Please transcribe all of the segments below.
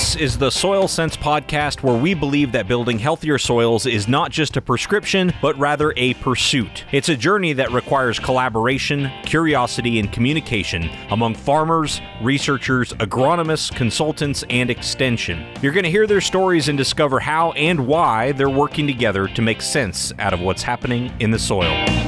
This is the Soil Sense podcast where we believe that building healthier soils is not just a prescription, but rather a pursuit. It's a journey that requires collaboration, curiosity, and communication among farmers, researchers, agronomists, consultants, and extension. You're going to hear their stories and discover how and why they're working together to make sense out of what's happening in the soil.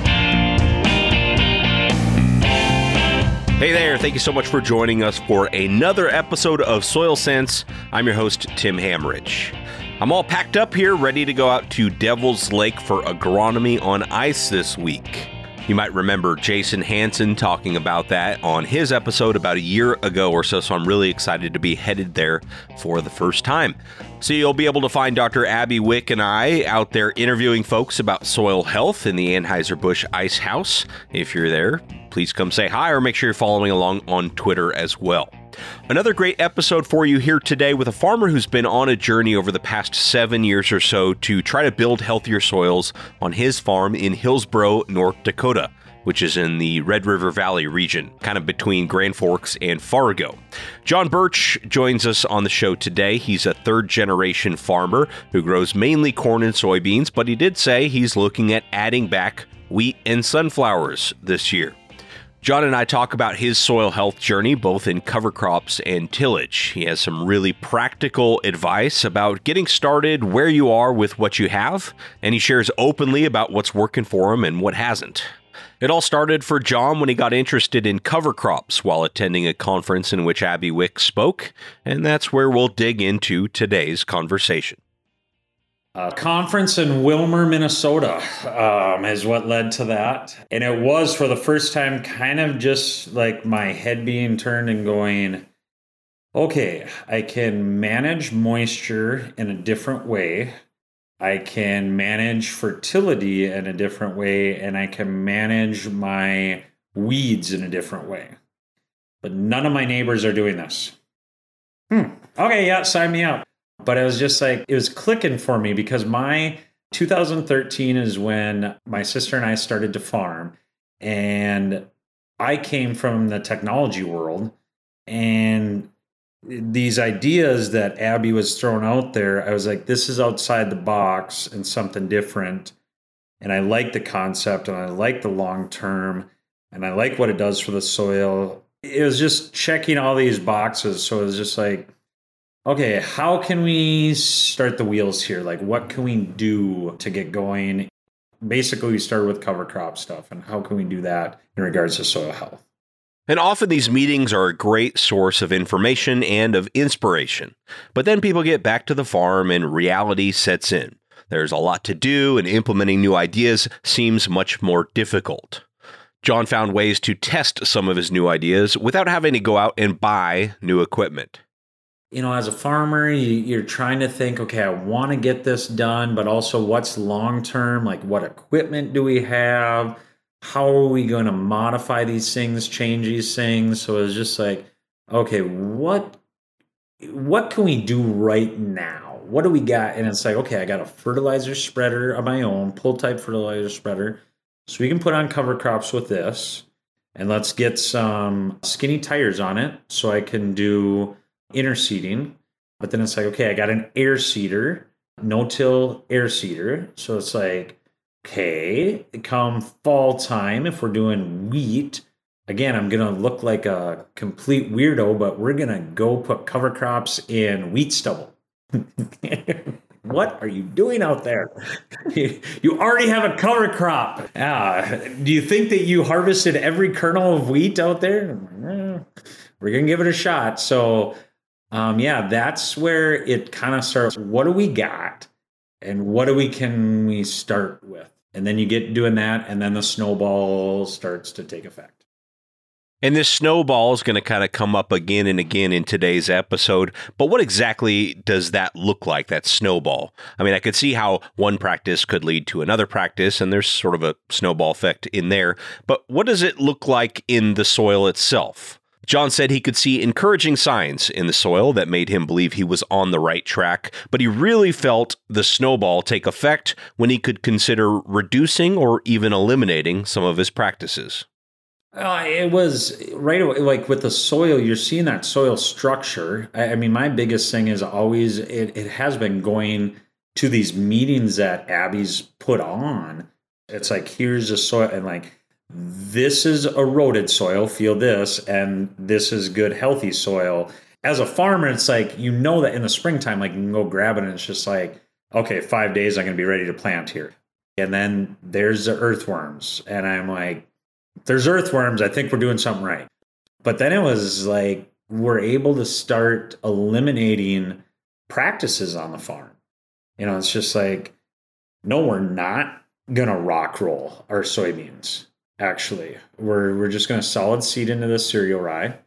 Hey there, thank you so much for joining us for another episode of Soil Sense. I'm your host, Tim Hammerich. I'm all packed up here, ready to go out to Devil's Lake for agronomy on ice this week. You might remember Jason Hanson talking about that on his episode about a year ago or so, so I'm really excited to be headed there for the first time. So you'll be able to find Dr. Abbey Wick and I out there interviewing folks about soil health in the Anheuser-Busch Ice House. If you're there, please come say hi or make sure you're following along on Twitter as well. Another great episode for you here today with a farmer who's been on a journey over the past seven years or so to try to build healthier soils on his farm in Hillsboro, North Dakota which is in the Red River Valley region, kind of between Grand Forks and Fargo. John Birch joins us on the show today. He's a third generation farmer who grows mainly corn and soybeans, but he did say he's looking at adding back wheat and sunflowers this year. John and I talk about his soil health journey, both in cover crops and tillage. He has some really practical advice about getting started where you are with what you have, and he shares openly about what's working for him and what hasn't. It all started for John when he got interested in cover crops while attending a conference in which Abbey Wick spoke, and that's where we'll dig into today's conversation. A conference in Willmar, Minnesota, um, is what led to that. And it was for the first time kind of just like my head being turned and going, okay, I can manage moisture in a different way. I can manage fertility in a different way, and I can manage my weeds in a different way. But none of my neighbors are doing this. Hmm. Okay, yeah, sign me up. But it was just like, it was clicking for me because my 2013 is when my sister and I started to farm. And I came from the technology world. And these ideas that Abbey was throwing out there, I was like, this is outside the box and something different. And I like the concept and I like the long term and I like what it does for the soil. It was just checking all these boxes. So it was just like, okay, how can we start the wheels here? Like, what can we do to get going? Basically, we started with cover crop stuff, and how can we do that in regards to soil health? And often these meetings are a great source of information and of inspiration. But then people get back to the farm and reality sets in. There's a lot to do, and implementing new ideas seems much more difficult. John found ways to test some of his new ideas without having to go out and buy new equipment you know, as a farmer, you, are trying to think, okay, I want to get this done, but also what's long term? Like, what equipment do we have? How are we going to modify these things, change these things? So it's just like, okay, what what can we do right now? What do we got? And it's like, okay, I got a fertilizer spreader of my own, pull type fertilizer spreader. So we can put on cover crops with this. And let's get some skinny tires on it so I can do inner. But then it's like, okay, I got an air seeder, no till air seeder. So it's like, okay, come fall time, if we're doing wheat, again, I'm going to look like a complete weirdo, but we're going to go put cover crops in wheat stubble. what are you doing out there? you already have a cover crop. Uh, do you think that you harvested every kernel of wheat out there? we're going to give it a shot. So um, yeah, that's where it kind of starts. What do we got, and what do we can we start with? And then you get doing that, and then the snowball starts to take effect. And this snowball is going to kind of come up again and again in today's episode. But what exactly does that look like, that snowball? I mean, I could see how one practice could lead to another practice, and there's sort of a snowball effect in there. But what does it look like in the soil itself? John said he could see encouraging signs in the soil that made him believe he was on the right track, but he really felt the snowball take effect when he could consider reducing or even eliminating some of his practices. Uh, it was right away, like with the soil, you're seeing that soil structure. I, I mean, my biggest thing is always it, it has been going to these meetings that Abbey's put on. It's like, here's the soil, and like, this is eroded soil, feel this, and this is good, healthy soil. As a farmer, it's like, you know that in the springtime, like, you can go grab it, and it's just like, okay, five days, I'm to be ready to plant here. And then there's the earthworms, and I'm like, there's earthworms. I think we're doing something right. But then it was like we're able to start eliminating practices on the farm. You know, it's just like, no, we're not gonna rock roll our soybeans. Actually, we're we're just gonna solid seed into the cereal rye.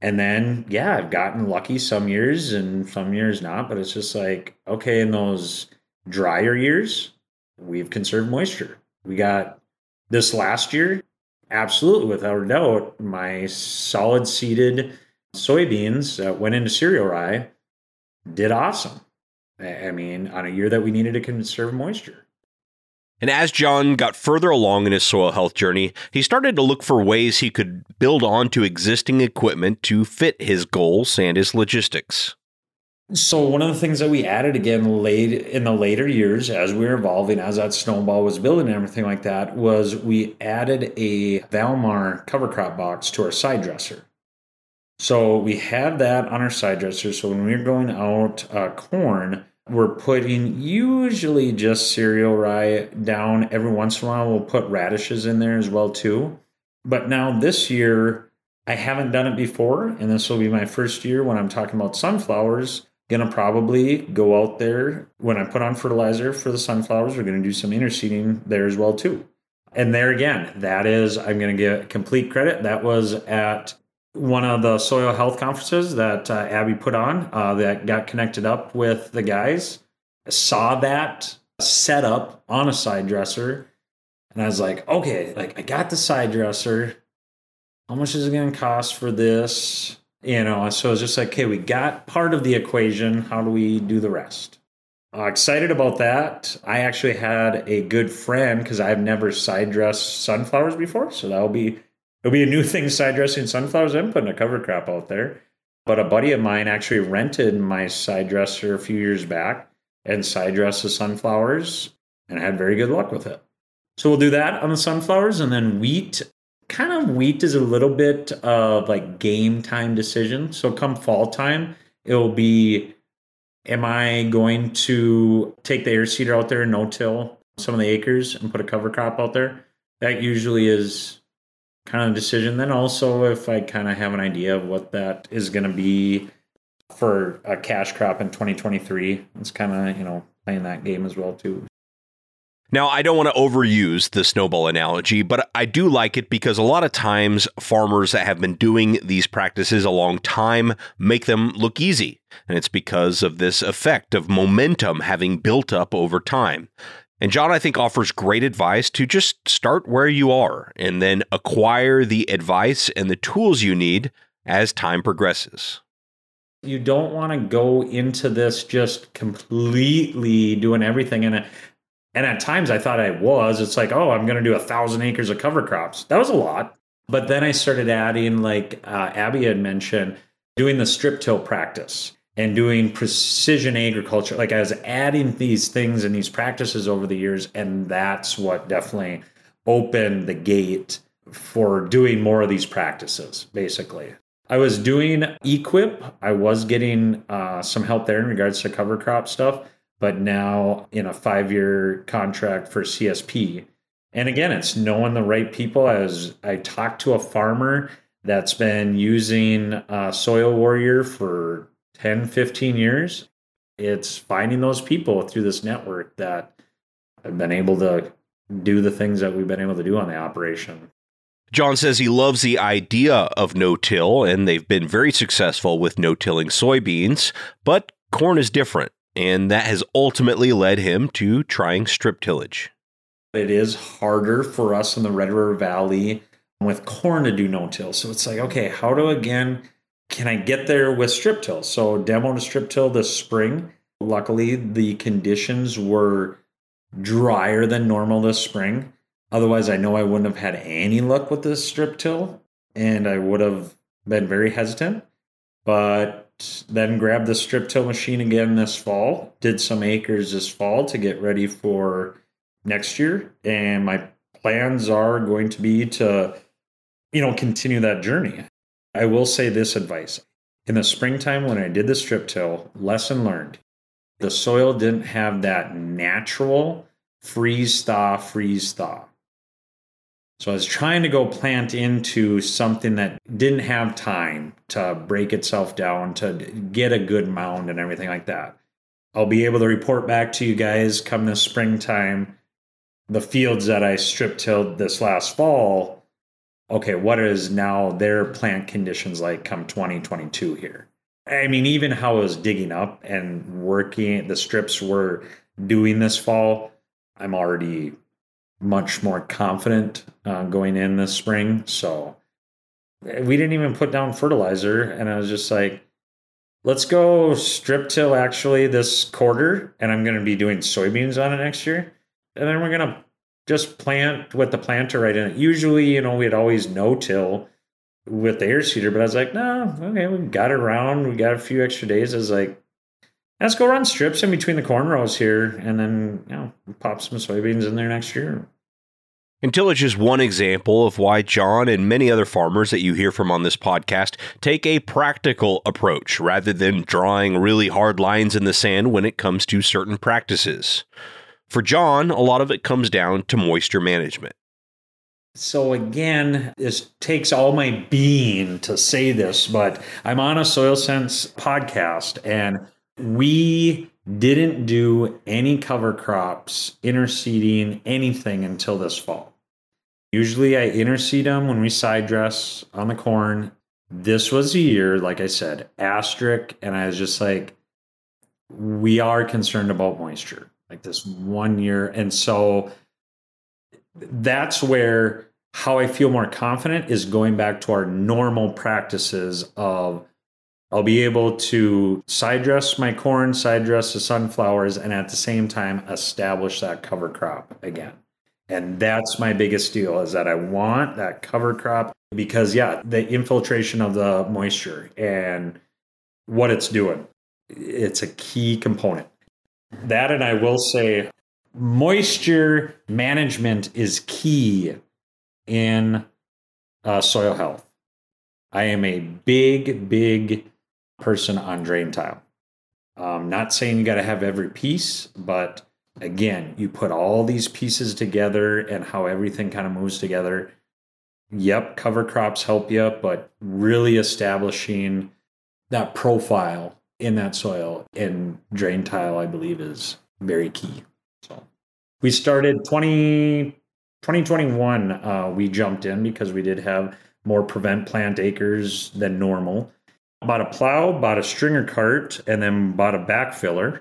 And then, yeah, I've gotten lucky some years and some years not, but it's just like, okay, in those drier years, we've conserved moisture. We got this last year, absolutely, without a doubt, my solid seeded soybeans that went into cereal rye did awesome. I mean, on a year that we needed to conserve moisture. And as John got further along in his soil health journey, he started to look for ways he could build onto existing equipment to fit his goals and his logistics. So one of the things that we added again late in the later years as we were evolving, as that snowball was building and everything like that, was we added a Valmar cover crop box to our side dresser. So we had that on our side dresser. So when we were going out uh, corn, we're putting usually just cereal rye down. Every once in a while, we'll put radishes in there as well too. But now this year, I haven't done it before, and this will be my first year when I'm talking about sunflowers gonna probably go out there when I put on fertilizer for the sunflowers. We're gonna do some interseeding there as well too. And there again, that is I'm gonna get complete credit. That was at one of the soil health conferences that uh, Abbey put on uh, that got connected up with the guys. Saw that set up on a side dresser, and I was like, okay, like I got the side dresser. How much is it going to cost for this? You know, so it's just like, okay, we got part of the equation. How do we do the rest? Uh, excited about that. I actually had a good friend because I've never side dressed sunflowers before, so that'll be it'll be a new thing side dressing sunflowers and putting a cover crop out there. But a buddy of mine actually rented my side dresser a few years back and side dressed the sunflowers and had very good luck with it. So we'll do that on the sunflowers and then wheat kind of wheat is a little bit of like game time decision. So come fall time, it'll be am I going to take the air seeder out there no till some of the acres and put a cover crop out there? That usually is kind of decision. Then also if I kind of have an idea of what that is going to be for a cash crop in 2023, it's kind of, you know, playing that game as well too. Now, I don't want to overuse the snowball analogy, but I do like it because a lot of times farmers that have been doing these practices a long time make them look easy. And it's because of this effect of momentum having built up over time. And John, I think, offers great advice to just start where you are and then acquire the advice and the tools you need as time progresses. You don't want to go into this just completely doing everything in it and at times I thought I was. It's like, oh, I'm going to do a thousand acres of cover crops. That was a lot. But then I started adding, like uh, Abbey had mentioned, doing the strip till practice and doing precision agriculture. Like I was adding these things and these practices over the years. And that's what definitely opened the gate for doing more of these practices, basically. I was doing EQIP. I was getting uh, some help there in regards to cover crop stuff but now in a five year contract for CSP. And again, it's knowing the right people. As I talked to a farmer that's been using uh, Soil Warrior for 10, 15 years, it's finding those people through this network that have been able to do the things that we've been able to do on the operation. John says he loves the idea of no till, and they've been very successful with no tilling soybeans, but corn is different and that has ultimately led him to trying strip tillage. It is harder for us in the Red River Valley with corn to do no till. So it's like, okay, how do again can I get there with strip till? So demo to strip till this spring. Luckily, the conditions were drier than normal this spring. Otherwise, I know I wouldn't have had any luck with this strip till and I would have been very hesitant. But then grabbed the strip till machine again this fall, did some acres this fall to get ready for next year. And my plans are going to be to, you know, continue that journey. I will say this advice. In the springtime, when I did the strip till, lesson learned the soil didn't have that natural freeze thaw, freeze thaw. So I was trying to go plant into something that didn't have time to break itself down, to get a good mound and everything like that. I'll be able to report back to you guys come this springtime the fields that I strip tilled this last fall. Okay, what is now their plant conditions like come 2022 here? I mean, even how I was digging up and working, the strips were doing this fall, I'm already much more confident uh, going in this spring. So we didn't even put down fertilizer. And I was just like, let's go strip till actually this quarter. And I'm going to be doing soybeans on it next year. And then we're going to just plant with the planter right in it. Usually, you know, we'd always no till with the air seeder, but I was like, no, okay, we got it around. We got a few extra days. I was like, let's go run strips in between the corn rows here and then, you know, pop some soybeans in there next year. Until it's just one example of why John and many other farmers that you hear from on this podcast take a practical approach rather than drawing really hard lines in the sand when it comes to certain practices. For John, a lot of it comes down to moisture management. So again, this takes all my being to say this, but I'm on a Soil Sense podcast and we didn't do any cover crops, interseeding, anything until this fall. Usually I interseed them when we side dress on the corn. This was a year, like I said, asterisk, and I was just like, we are concerned about moisture, like this one year. And so that's where how I feel more confident is going back to our normal practices of I'll be able to side dress my corn, side dress the sunflowers, and at the same time establish that cover crop again. And that's my biggest deal is that I want that cover crop because, yeah, the infiltration of the moisture and what it's doing, it's a key component. That, and I will say, moisture management is key in uh, soil health. I am a big, big person on drain tile. Um, not saying you got to have every piece, but again, you put all these pieces together and how everything kind of moves together. Yep, cover crops help you, but really establishing that profile in that soil and drain tile, I believe, is very key. So we started 20, 2021, uh, we jumped in because we did have more prevent plant acres than normal bought a plow, bought a stringer cart, and then bought a backfiller.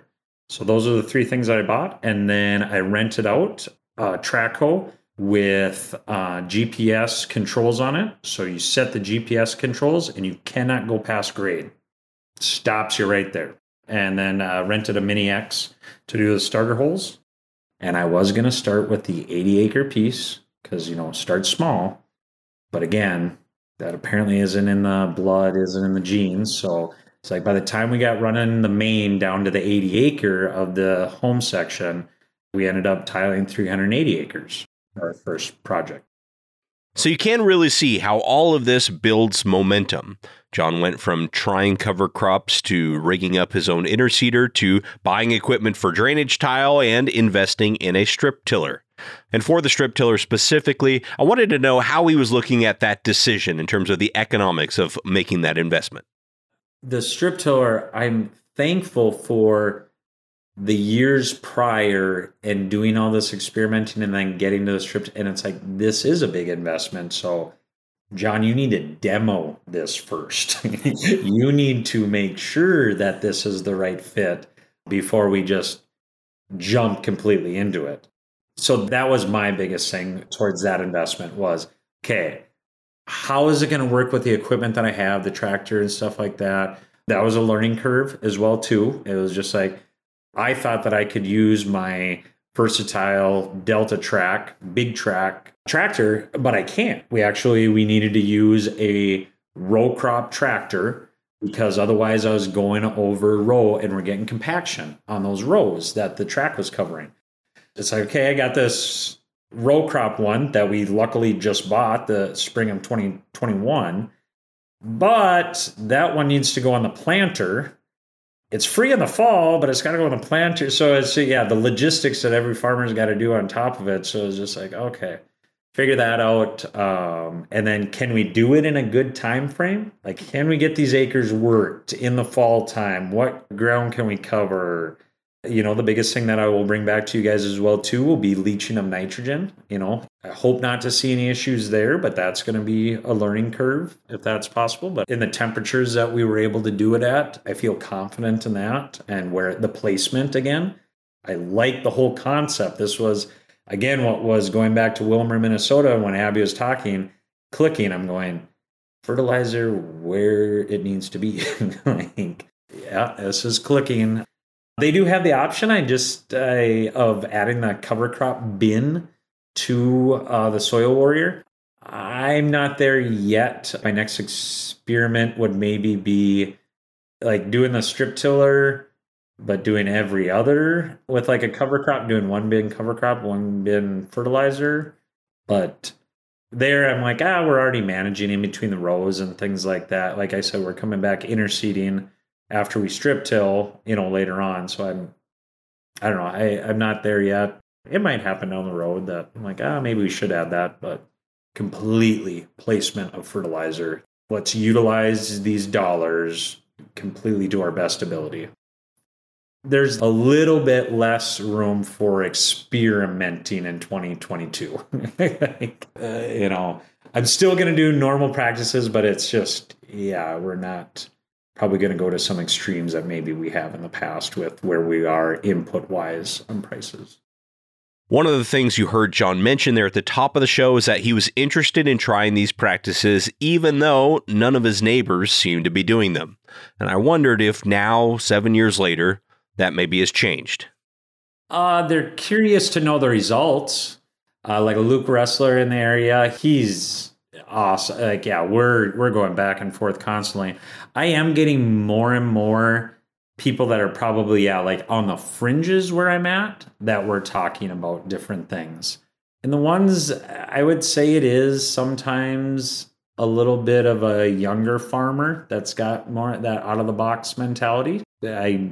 So those are the three things I bought. And then I rented out a track hoe with uh, GPS controls on it. So you set the GPS controls and you cannot go past grade. Stops you right there. And then uh, rented a Mini X to do the starter holes. And I was going to start with the 80 acre piece because, you know, start small. But again, that apparently isn't in the blood, isn't in the genes. So it's like by the time we got running the main down to the 80 acre of the home section, we ended up tiling 380 acres, our first project. So you can really see how all of this builds momentum. John went from trying cover crops to rigging up his own interseeder to buying equipment for drainage tile and investing in a strip tiller. And for the strip tiller specifically, I wanted to know how he was looking at that decision in terms of the economics of making that investment. The strip tiller, I'm thankful for the years prior and doing all this experimenting and then getting to the strip. And it's like, this is a big investment. So, John, you need to demo this first. you need to make sure that this is the right fit before we just jump completely into it. So that was my biggest thing towards that investment was okay how is it going to work with the equipment that i have the tractor and stuff like that? That was a learning curve as well too. It was just like i thought that i could use my versatile Delta track, big track tractor, but I can't. We actually we needed to use a row crop tractor because otherwise I was going over row and we're getting compaction on those rows that the track was covering. It's like, okay, I got this row crop one that we luckily just bought the spring of 2021, but that one needs to go on the planter it's free in the fall, but it's got to go in the planter. So it's yeah, the logistics that every farmer's got to do on top of it. So it's just like okay, figure that out, um, and then can we do it in a good time frame? Like, can we get these acres worked in the fall time? What ground can we cover? You know the biggest thing that i will bring back to you guys as well too will be leaching of nitrogen you know. I hope not to see any issues there but that's going to be a learning curve if that's possible. But in the temperatures that we were able to do it at i feel confident in that and where the placement again. I like the whole concept. This was again what was going back to willmar minnesota when abbey was talking clicking. I'm going fertilizer where it needs to be. Like yeah this is clicking they do have the option. I just uh, of adding the cover crop bin to uh, the Soil Warrior. I'm not there yet. My next experiment would maybe be like doing the strip tiller, but doing every other with like a cover crop, doing one bin cover crop, one bin fertilizer. But there, I'm like, ah, we're already managing in between the rows and things like that. Like I said, we're coming back interseeding after we strip till, you know, later on. So I'm, I don't know, I, I'm not there yet. It might happen down the road that I'm like, ah, maybe we should add that, but completely placement of fertilizer. Let's utilize these dollars completely to our best ability. There's a little bit less room for experimenting in 2022. like, uh, you know, I'm still going to do normal practices, but it's just, yeah, we're not probably going to go to some extremes that maybe we have in the past with where we are input wise on prices. One of the things you heard John mention there at the top of the show is that he was interested in trying these practices, even though none of his neighbors seemed to be doing them. And I wondered if now, seven years later, that maybe has changed. Uh, they're curious to know the results. Uh, like a Luke Wrestler in the area, he's awesome. Like, yeah, we're we're going back and forth constantly. I am getting more and more people that are probably yeah, like on the fringes where I'm at that we're talking about different things. And the ones I would say it is sometimes a little bit of a younger farmer that's got more that out of the box mentality. I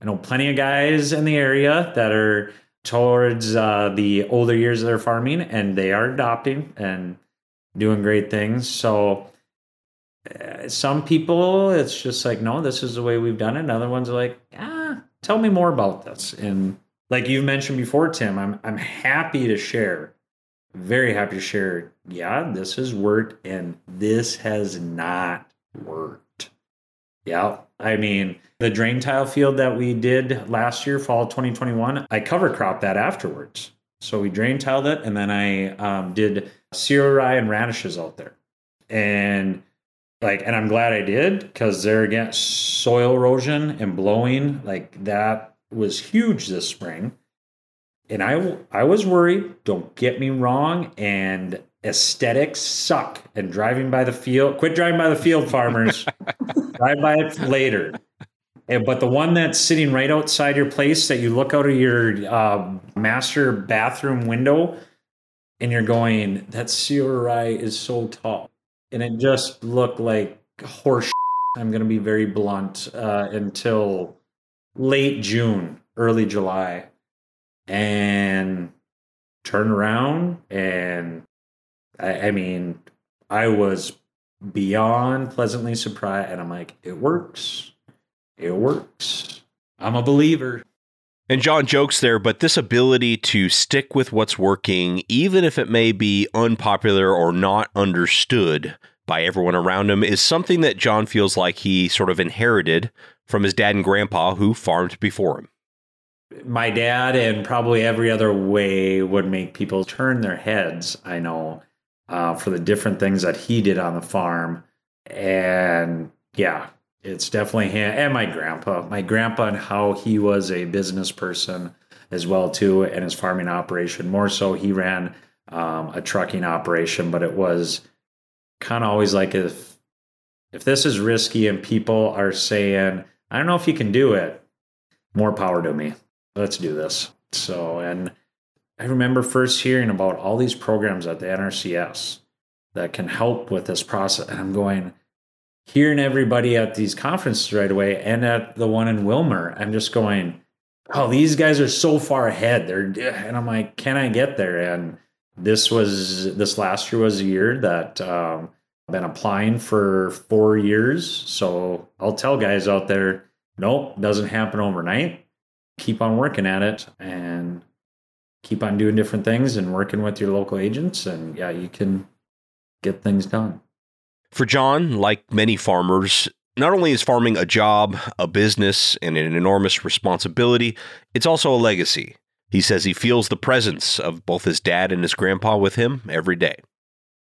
I know plenty of guys in the area that are towards uh, the older years of their farming and they are adopting and doing great things. So uh, some people, it's just like, no, this is the way we've done it. And other ones are like, ah, tell me more about this. And like you've mentioned before, Tim, I'm I'm happy to share, very happy to share. Yeah, this has worked, and this has not worked. Yeah, I mean the drain tile field that we did last year, fall 2021, I cover crop that afterwards. So we drain tiled it, and then I um, did cereal rye and radishes out there. And like, and I'm glad I did because they're against soil erosion and blowing. Like that was huge this spring. And I, I was worried. Don't get me wrong. And aesthetics suck. And driving by the field, quit driving by the field, farmers. Drive by it later. But the one that's sitting right outside your place that you look out of your uh, master bathroom window and you're going, that cereal rye is so tall. And it just looked like horse. I'm going to be very blunt uh, until late June, early July. And turn around and I, I mean, I was beyond pleasantly surprised. And I'm like, it works. It works. I'm a believer. And John jokes there, but this ability to stick with what's working, even if it may be unpopular or not understood by everyone around him, is something that John feels like he sort of inherited from his dad and grandpa who farmed before him. My dad, and probably every other way, would make people turn their heads, I know, uh, for the different things that he did on the farm. And yeah, it's definitely him and my grandpa. My grandpa and how he was a business person as well too, and his farming operation. More so, he ran um, a trucking operation, but it was kind of always like if if this is risky and people are saying, I don't know if you can do it, more power to me. Let's do this. So, and I remember first hearing about all these programs at the NRCS that can help with this process. And I'm going, hearing everybody at these conferences right away and at the one in Willmar, I'm just going, oh, these guys are so far ahead. They're, and I'm like, can I get there? And this was, this last year was a year that, um, I've been applying for four years. So I'll tell guys out there, nope, doesn't happen overnight. Keep on working at it and keep on doing different things and working with your local agents. And yeah, you can get things done. For John, like many farmers, not only is farming a job, a business, and an enormous responsibility, it's also a legacy. He says he feels the presence of both his dad and his grandpa with him every day.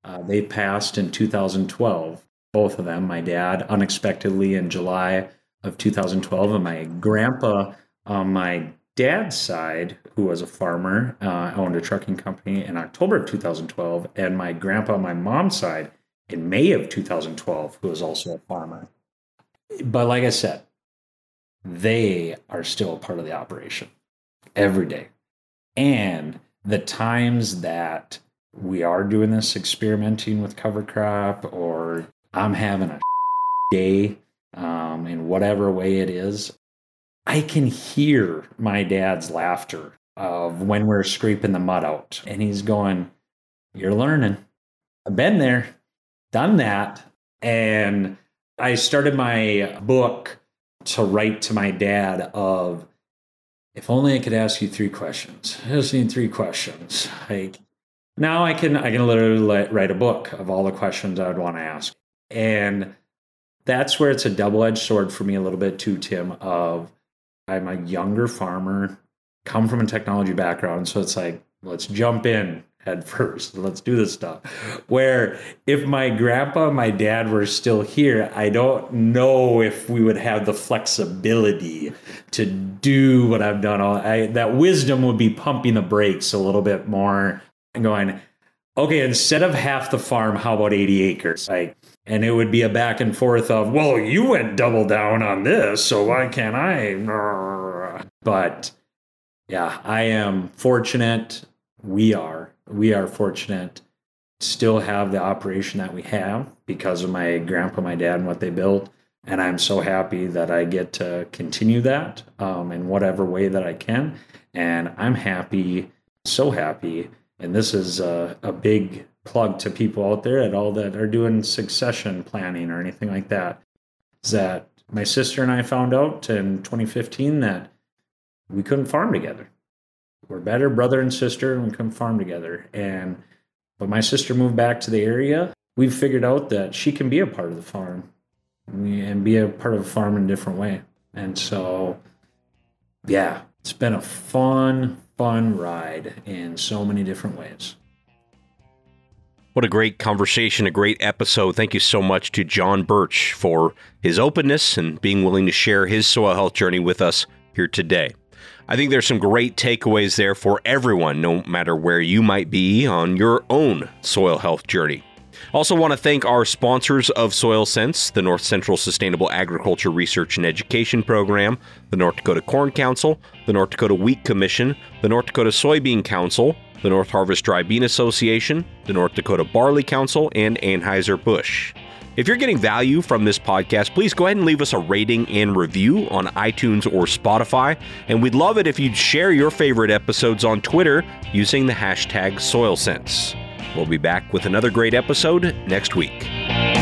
Uh, they passed in 2012, both of them. My dad unexpectedly in July of 2012, and my grandpa on my dad's side, who was a farmer, uh, owned a trucking company in October of 2012, and my grandpa on my mom's side in May of 2012, who was also a farmer. But like I said, they are still a part of the operation every day. And the times that we are doing this experimenting with cover crop or I'm having a day um, in whatever way it is, I can hear my dad's laughter of when we're scraping the mud out. And he's going, You're learning. I've been there, done that. And I started my book to write to my dad of if only I could ask you three questions. I just need three questions. Like now I can I can literally write a book of all the questions I would want to ask. And that's where it's a double-edged sword for me a little bit too, Tim, of I'm a younger farmer, come from a technology background. So it's like, let's jump in head first. Let's do this stuff. Where if my grandpa and my dad were still here, I don't know if we would have the flexibility to do what I've done. All I, that wisdom would be pumping the brakes a little bit more and going, okay, instead of half the farm, how about 80 acres? Like, and it would be a back and forth of, well, you went double down on this, so why can't I? But yeah, I am fortunate. We are. We are fortunate still have the operation that we have because of my grandpa, my dad, and what they built. And I'm so happy that I get to continue that um, in whatever way that I can. And I'm happy, so happy and this is a, a big plug to people out there at all that are doing succession planning or anything like that is that my sister and I found out in 2015 that we couldn't farm together. We're better brother and sister, and we couldn't farm together. And but my sister moved back to the area. We've figured out that she can be a part of the farm and be a part of a farm in a different way. And so, yeah, it's been a fun, fun ride in so many different ways. What a great conversation, a great episode. Thank you so much to John Birch for his openness and being willing to share his soil health journey with us here today. I think there's some great takeaways there for everyone, no matter where you might be on your own soil health journey. Also, want to thank our sponsors of Soil Sense, the North Central Sustainable Agriculture Research and Education Program, the North Dakota Corn Council, the North Dakota Wheat Commission, the North Dakota Soybean Council, the Northarvest Dry Bean Association, the North Dakota Barley Council, and Anheuser-Busch. If you're getting value from this podcast, please go ahead and leave us a rating and review on iTunes or Spotify. And we'd love it if you'd share your favorite episodes on Twitter using the hashtag SoilSense. We'll be back with another great episode next week.